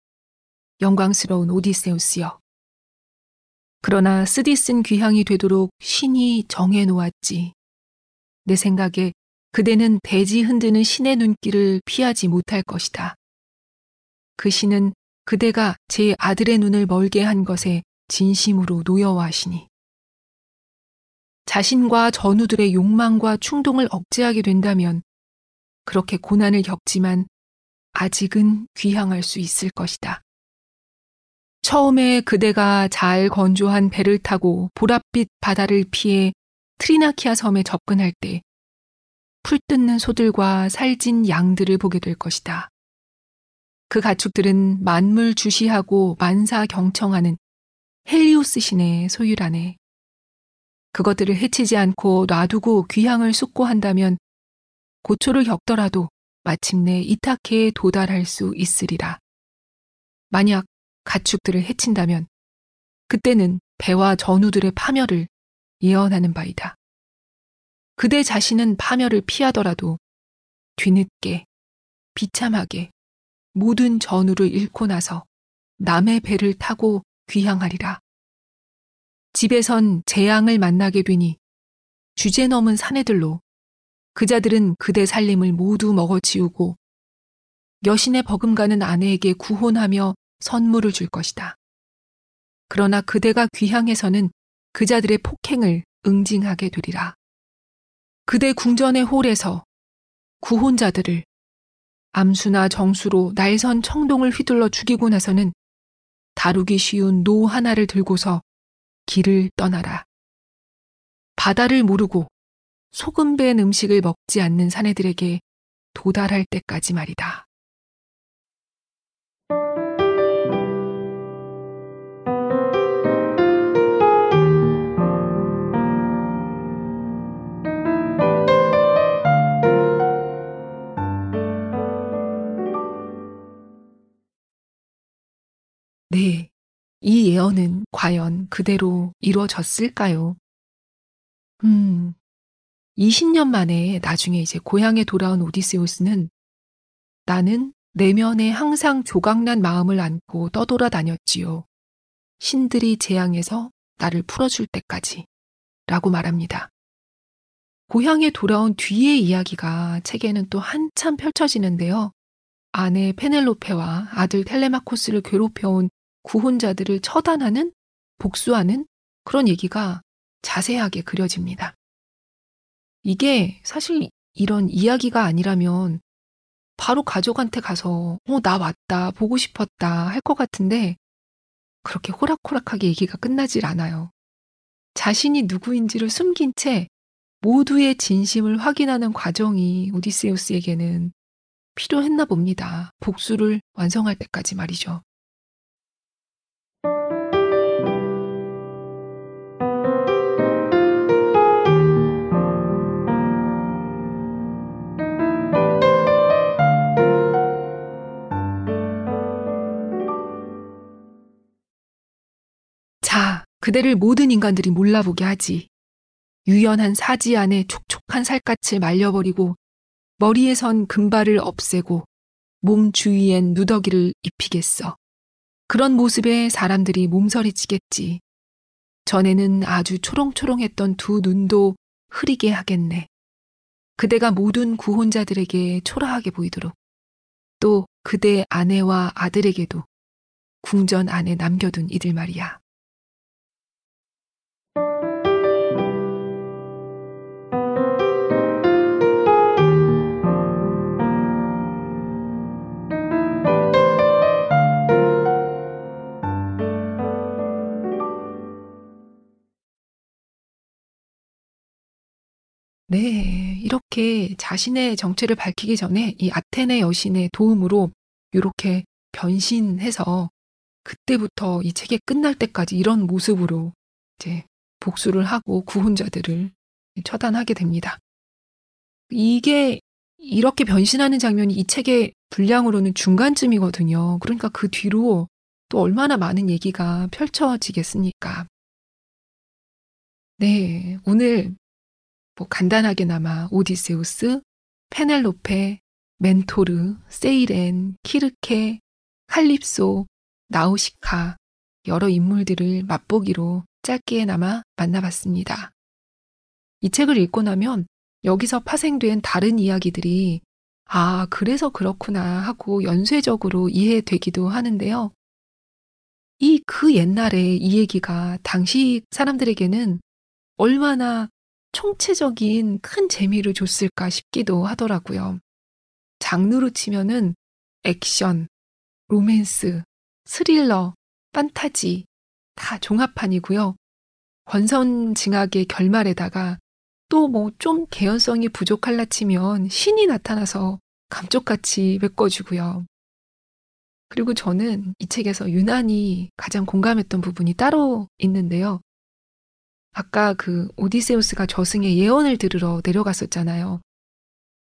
영광스러운 오디세우스여. 그러나 쓰디 쓴 귀향이 되도록 신이 정해 놓았지. 내 생각에 그대는 대지 흔드는 신의 눈길을 피하지 못할 것이다. 그 신은 그대가 제 아들의 눈을 멀게 한 것에 진심으로 노여워하시니. 자신과 전우들의 욕망과 충동을 억제하게 된다면 그렇게 고난을 겪지만 아직은 귀향할 수 있을 것이다. 처음에 그대가 잘 건조한 배를 타고 보랏빛 바다를 피해 트리나키아 섬에 접근할 때 풀 뜯는 소들과 살진 양들을 보게 될 것이다. 그 가축들은 만물 주시하고 만사 경청하는 헬리오스 신의 소유라네. 그것들을 해치지 않고 놔두고 귀향을 숙고한다면 고초를 겪더라도 마침내 이타케에 도달할 수 있으리라. 만약 가축들을 해친다면 그때는 배와 전우들의 파멸을 예언하는 바이다. 그대 자신은 파멸을 피하더라도 뒤늦게 비참하게 모든 전우를 잃고 나서 남의 배를 타고 귀향하리라. 집에선 재앙을 만나게 되니 주제 넘은 사내들로 그자들은 그대 살림을 모두 먹어치우고 여신의 버금가는 아내에게 구혼하며 선물을 줄 것이다. 그러나 그대가 귀향해서는 그자들의 폭행을 응징하게 되리라. 그대 궁전의 홀에서 구혼자들을 암수나 정수로 날선 청동을 휘둘러 죽이고 나서는 다루기 쉬운 노 하나를 들고서 길을 떠나라. 바다를 모르고 소금 밴 음식을 먹지 않는 사내들에게 도달할 때까지 말이다. 네. 이 예언은 과연 그대로 이루어졌을까요? 음. 20년 만에 나중에 이제 고향에 돌아온 오디세우스는 나는 내면에 항상 조각난 마음을 안고 떠돌아 다녔지요. 신들이 재앙에서 나를 풀어줄 때까지. 라고 말합니다. 고향에 돌아온 뒤의 이야기가 책에는 또 한참 펼쳐지는데요. 아내 페넬로페와 아들 텔레마코스를 괴롭혀온 구혼자들을 처단하는, 복수하는 그런 얘기가 자세하게 그려집니다. 이게 사실 이런 이야기가 아니라면 바로 가족한테 가서, 어, 나 왔다, 보고 싶었다 할 것 같은데 그렇게 호락호락하게 얘기가 끝나질 않아요. 자신이 누구인지를 숨긴 채 모두의 진심을 확인하는 과정이 오디세우스에게는 필요했나 봅니다. 복수를 완성할 때까지 말이죠. 자, 그대를 모든 인간들이 몰라보게 하지. 유연한 사지 안에 촉촉한 살갗을 말려버리고 머리에선 금발을 없애고 몸 주위엔 누더기를 입히겠어. 그런 모습에 사람들이 몸서리치겠지. 전에는 아주 초롱초롱했던 두 눈도 흐리게 하겠네. 그대가 모든 구혼자들에게 초라하게 보이도록 또 그대 아내와 아들에게도 궁전 안에 남겨둔 이들 말이야. 네, 이렇게 자신의 정체를 밝히기 전에 이 아테네 여신의 도움으로 이렇게 변신해서 그때부터 이 책이 끝날 때까지 이런 모습으로 이제 복수를 하고 구혼자들을 처단하게 됩니다. 이게 이렇게 변신하는 장면이 이 책의 분량으로는 중간쯤이거든요. 그러니까 그 뒤로 또 얼마나 많은 얘기가 펼쳐지겠습니까? 네, 오늘 뭐 간단하게나마 오디세우스, 페넬로페, 멘토르, 세이렌, 키르케, 칼립소, 나우시카 여러 인물들을 맛보기로 짧게나마 만나봤습니다. 이 책을 읽고 나면 여기서 파생된 다른 이야기들이 아, 그래서 그렇구나 하고 연쇄적으로 이해되기도 하는데요. 이 그 옛날에 이 얘기가 당시 사람들에게는 얼마나 총체적인 큰 재미를 줬을까 싶기도 하더라고요. 장르로 치면은 액션, 로맨스, 스릴러, 판타지 다 종합판이고요. 권선징악의 결말에다가 또 뭐 좀 개연성이 부족할라 치면 신이 나타나서 감쪽같이 메꿔주고요. 그리고 저는 이 책에서 유난히 가장 공감했던 부분이 따로 있는데요. 아까 그 오디세우스가 저승의 예언을 들으러 내려갔었잖아요.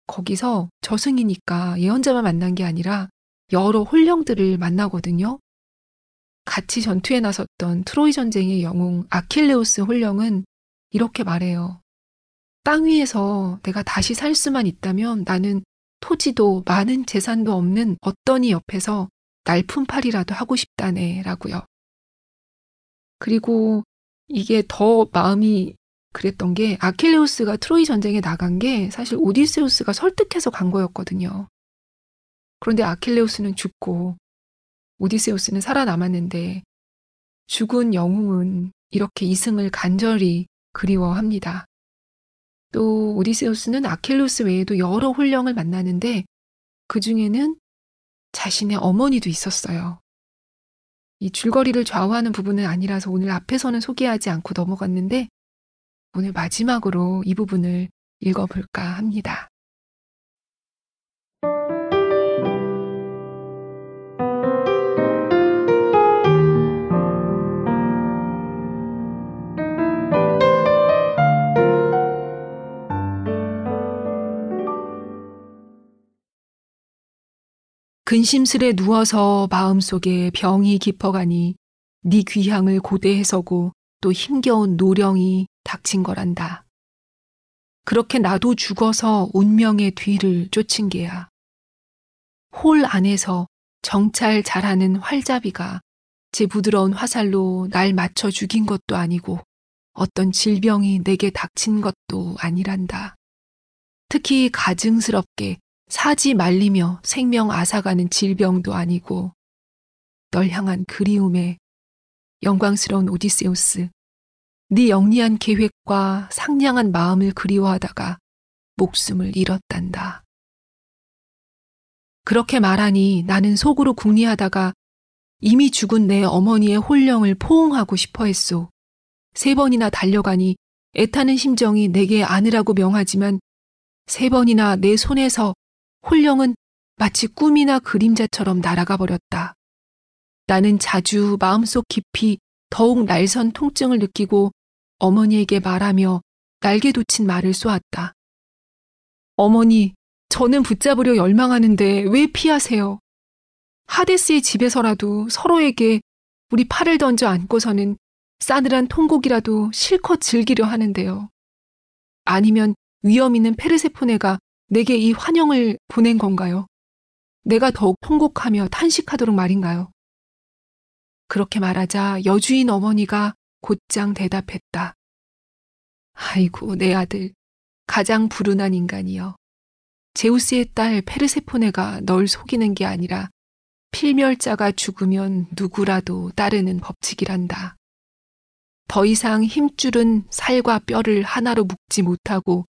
거기서 저승이니까 예언자만 만난 게 아니라 여러 홀령들을 만나거든요. 같이 전투에 나섰던 트로이 전쟁의 영웅 아킬레우스 홀령은 이렇게 말해요. 땅 위에서 내가 다시 살 수만 있다면 나는 토지도 많은 재산도 없는 어떠니 옆에서 날품팔이라도 하고 싶다네 라고요. 그리고 이게 더 마음이 그랬던 게 아킬레우스가 트로이 전쟁에 나간 게 사실 오디세우스가 설득해서 간 거였거든요. 그런데 아킬레우스는 죽고 오디세우스는 살아남았는데 죽은 영웅은 이렇게 이승을 간절히 그리워합니다. 또 오디세우스는 아킬레우스 외에도 여러 홀령을 만나는데 그 중에는 자신의 어머니도 있었어요. 이 줄거리를 좌우하는 부분은 아니라서 오늘 앞에서는 소개하지 않고 넘어갔는데 오늘 마지막으로 이 부분을 읽어볼까 합니다. 근심스레 누워서 마음속에 병이 깊어가니 네 귀향을 고대해서고 또 힘겨운 노령이 닥친 거란다. 그렇게 나도 죽어서 운명의 뒤를 쫓은 게야. 홀 안에서 정찰 잘하는 활잡이가 제 부드러운 화살로 날 맞춰 죽인 것도 아니고 어떤 질병이 내게 닥친 것도 아니란다. 특히 가증스럽게 사지 말리며 생명 앗아가는 질병도 아니고 널 향한 그리움에 영광스러운 오디세우스, 네 영리한 계획과 상냥한 마음을 그리워하다가 목숨을 잃었단다. 그렇게 말하니 나는 속으로 궁리하다가 이미 죽은 내 어머니의 홀령을 포옹하고 싶어 했소. 세 번이나 달려가니 애타는 심정이 내게 안으라고 명하지만 세 번이나 내 손에서 홀령은 마치 꿈이나 그림자처럼 날아가 버렸다. 나는 자주 마음속 깊이 더욱 날선 통증을 느끼고 어머니에게 말하며 날개 돋친 말을 쏘았다. 어머니, 저는 붙잡으려 열망하는데 왜 피하세요? 하데스의 집에서라도 서로에게 우리 팔을 던져 안고서는 싸늘한 통곡이라도 실컷 즐기려 하는데요. 아니면 위험 있는 페르세포네가 내게 이 환영을 보낸 건가요? 내가 더욱 통곡하며 탄식하도록 말인가요? 그렇게 말하자 여주인 어머니가 곧장 대답했다. 아이고, 내 아들. 가장 불운한 인간이여. 제우스의 딸 페르세포네가 널 속이는 게 아니라 필멸자가 죽으면 누구라도 따르는 법칙이란다. 더 이상 힘줄은 살과 뼈를 하나로 묶지 못하고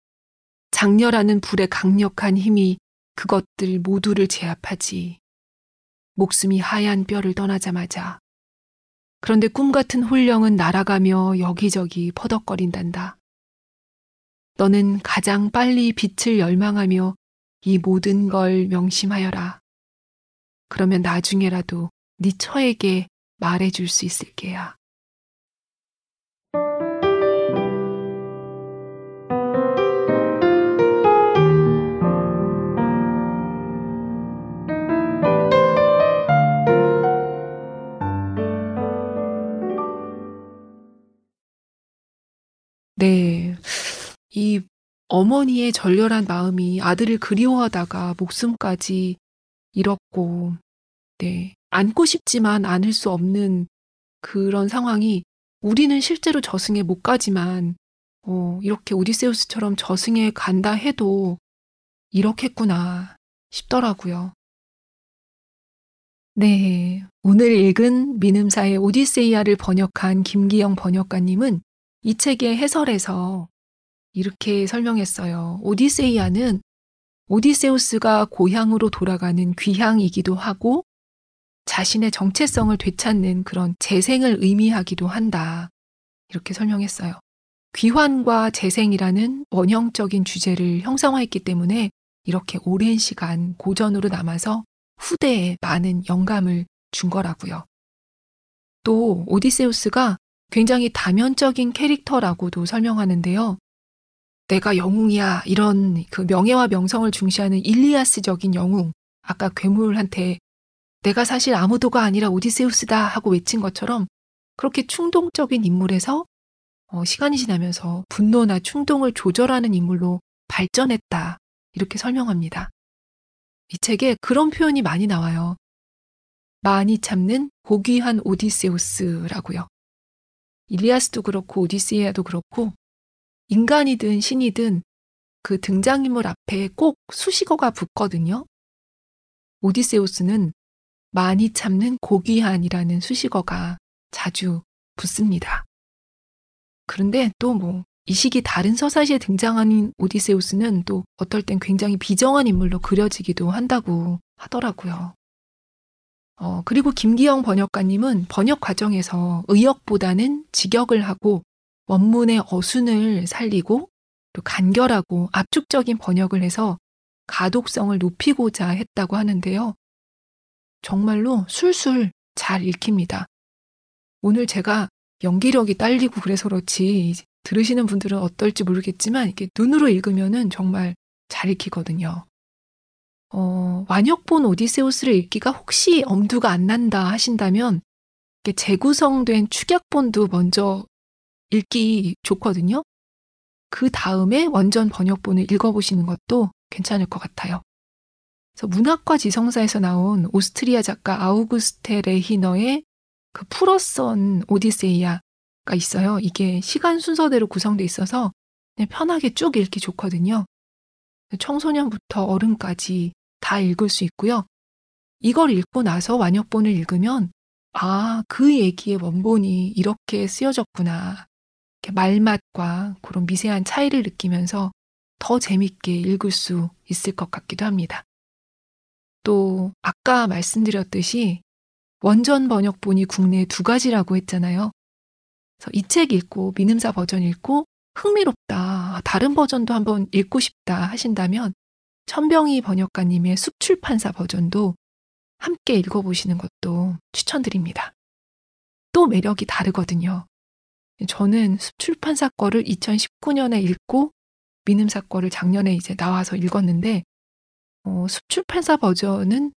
장렬하는 불의 강력한 힘이 그것들 모두를 제압하지. 목숨이 하얀 뼈를 떠나자마자. 그런데 꿈 같은 홀령은 날아가며 여기저기 퍼덕거린단다. 너는 가장 빨리 빛을 열망하며 이 모든 걸 명심하여라. 그러면 나중에라도 네 처에게 말해줄 수 있을 게야. 네. 이 어머니의 절렬한 마음이 아들을 그리워하다가 목숨까지 잃었고, 네. 안고 싶지만 안을 수 없는 그런 상황이 우리는 실제로 저승에 못 가지만, 어, 이렇게 오디세우스처럼 저승에 간다 해도 이렇겠구나 싶더라고요. 네. 오늘 읽은 민음사의 오디세이아를 번역한 김기영 번역가님은 이 책의 해설에서 이렇게 설명했어요. 오디세이아는 오디세우스가 고향으로 돌아가는 귀향이기도 하고 자신의 정체성을 되찾는 그런 재생을 의미하기도 한다. 이렇게 설명했어요. 귀환과 재생이라는 원형적인 주제를 형성화했기 때문에 이렇게 오랜 시간 고전으로 남아서 후대에 많은 영감을 준 거라고요. 또 오디세우스가 굉장히 다면적인 캐릭터라고도 설명하는데요. 내가 영웅이야. 이런 그 명예와 명성을 중시하는 일리아스적인 영웅. 아까 괴물한테 내가 사실 아무도가 아니라 오디세우스다 하고 외친 것처럼 그렇게 충동적인 인물에서 어, 시간이 지나면서 분노나 충동을 조절하는 인물로 발전했다. 이렇게 설명합니다. 이 책에 그런 표현이 많이 나와요. 많이 참는 고귀한 오디세우스라고요. 일리아스도 그렇고 오디세이아도 그렇고 인간이든 신이든 그 등장인물 앞에 꼭 수식어가 붙거든요. 오디세우스는 많이 참는 고귀한이라는 수식어가 자주 붙습니다. 그런데 또 뭐 이 시기 다른 서사시에 등장하는 오디세우스는 또 어떨 땐 굉장히 비정한 인물로 그려지기도 한다고 하더라고요. 어, 그리고 김기영 번역가님은 번역 과정에서 의역보다는 직역을 하고 원문의 어순을 살리고 또 간결하고 압축적인 번역을 해서 가독성을 높이고자 했다고 하는데요. 정말로 술술 잘 읽힙니다. 오늘 제가 연기력이 딸리고 그래서 그렇지 들으시는 분들은 어떨지 모르겠지만 이게 눈으로 읽으면은 정말 잘 읽히거든요. 어, 완역본 오디세우스를 읽기가 혹시 엄두가 안 난다 하신다면 재구성된 축약본도 먼저 읽기 좋거든요. 그 다음에 원전 번역본을 읽어보시는 것도 괜찮을 것 같아요. 그래서 문학과 지성사에서 나온 오스트리아 작가 아우구스테 레히너의 그 풀어선 오디세이아가 있어요. 이게 시간 순서대로 구성돼 있어서 편하게 쭉 읽기 좋거든요. 청소년부터 어른까지 다 읽을 수 있고요. 이걸 읽고 나서 완역본을 읽으면 아, 그 얘기의 원본이 이렇게 쓰여졌구나. 이렇게 말맛과 그런 미세한 차이를 느끼면서 더 재밌게 읽을 수 있을 것 같기도 합니다. 또 아까 말씀드렸듯이 원전 번역본이 국내에 두 가지라고 했잖아요. 이 책 읽고 민음사 버전 읽고 흥미롭다. 다른 버전도 한번 읽고 싶다 하신다면 천병희 번역가님의 숲출판사 버전도 함께 읽어보시는 것도 추천드립니다. 또 매력이 다르거든요. 저는 숲출판사 거를 2019년에 읽고 민음사 거를 작년에 이제 나와서 읽었는데 어, 숲출판사 버전은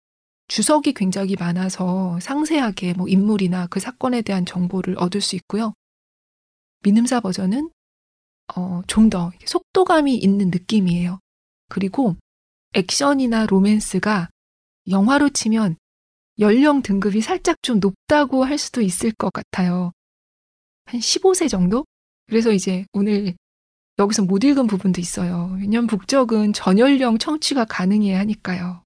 주석이 굉장히 많아서 상세하게 뭐 인물이나 그 사건에 대한 정보를 얻을 수 있고요. 민음사 버전은 어, 좀 더 속도감이 있는 느낌이에요. 그리고 액션이나 로맨스가 영화로 치면 연령 등급이 살짝 좀 높다고 할 수도 있을 것 같아요. 한 15세 정도? 그래서 이제 오늘 여기서 못 읽은 부분도 있어요. 왜냐면 북적은 전연령 청취가 가능해야 하니까요.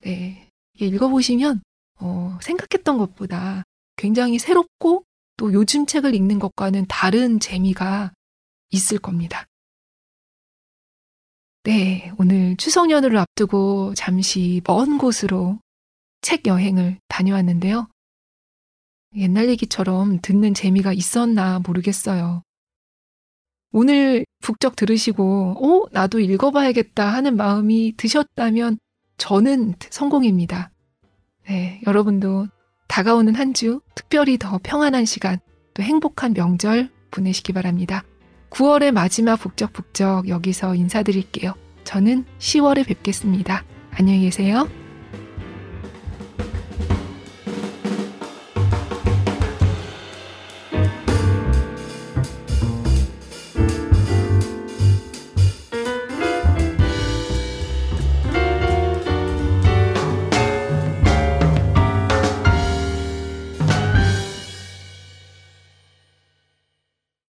네. 읽어보시면, 어, 생각했던 것보다 굉장히 새롭고 또 요즘 책을 읽는 것과는 다른 재미가 있을 겁니다. 네, 오늘 추석 연휴를 앞두고 잠시 먼 곳으로 책 여행을 다녀왔는데요. 옛날 얘기처럼 듣는 재미가 있었나 모르겠어요. 오늘 북적 들으시고, 어, 나도 읽어봐야겠다 하는 마음이 드셨다면 저는 성공입니다. 네, 여러분도 다가오는 한 주 특별히 더 평안한 시간, 또 행복한 명절 보내시기 바랍니다. 9월의 마지막 북적북적 여기서 인사드릴게요. 저는 10월에 뵙겠습니다. 안녕히 계세요.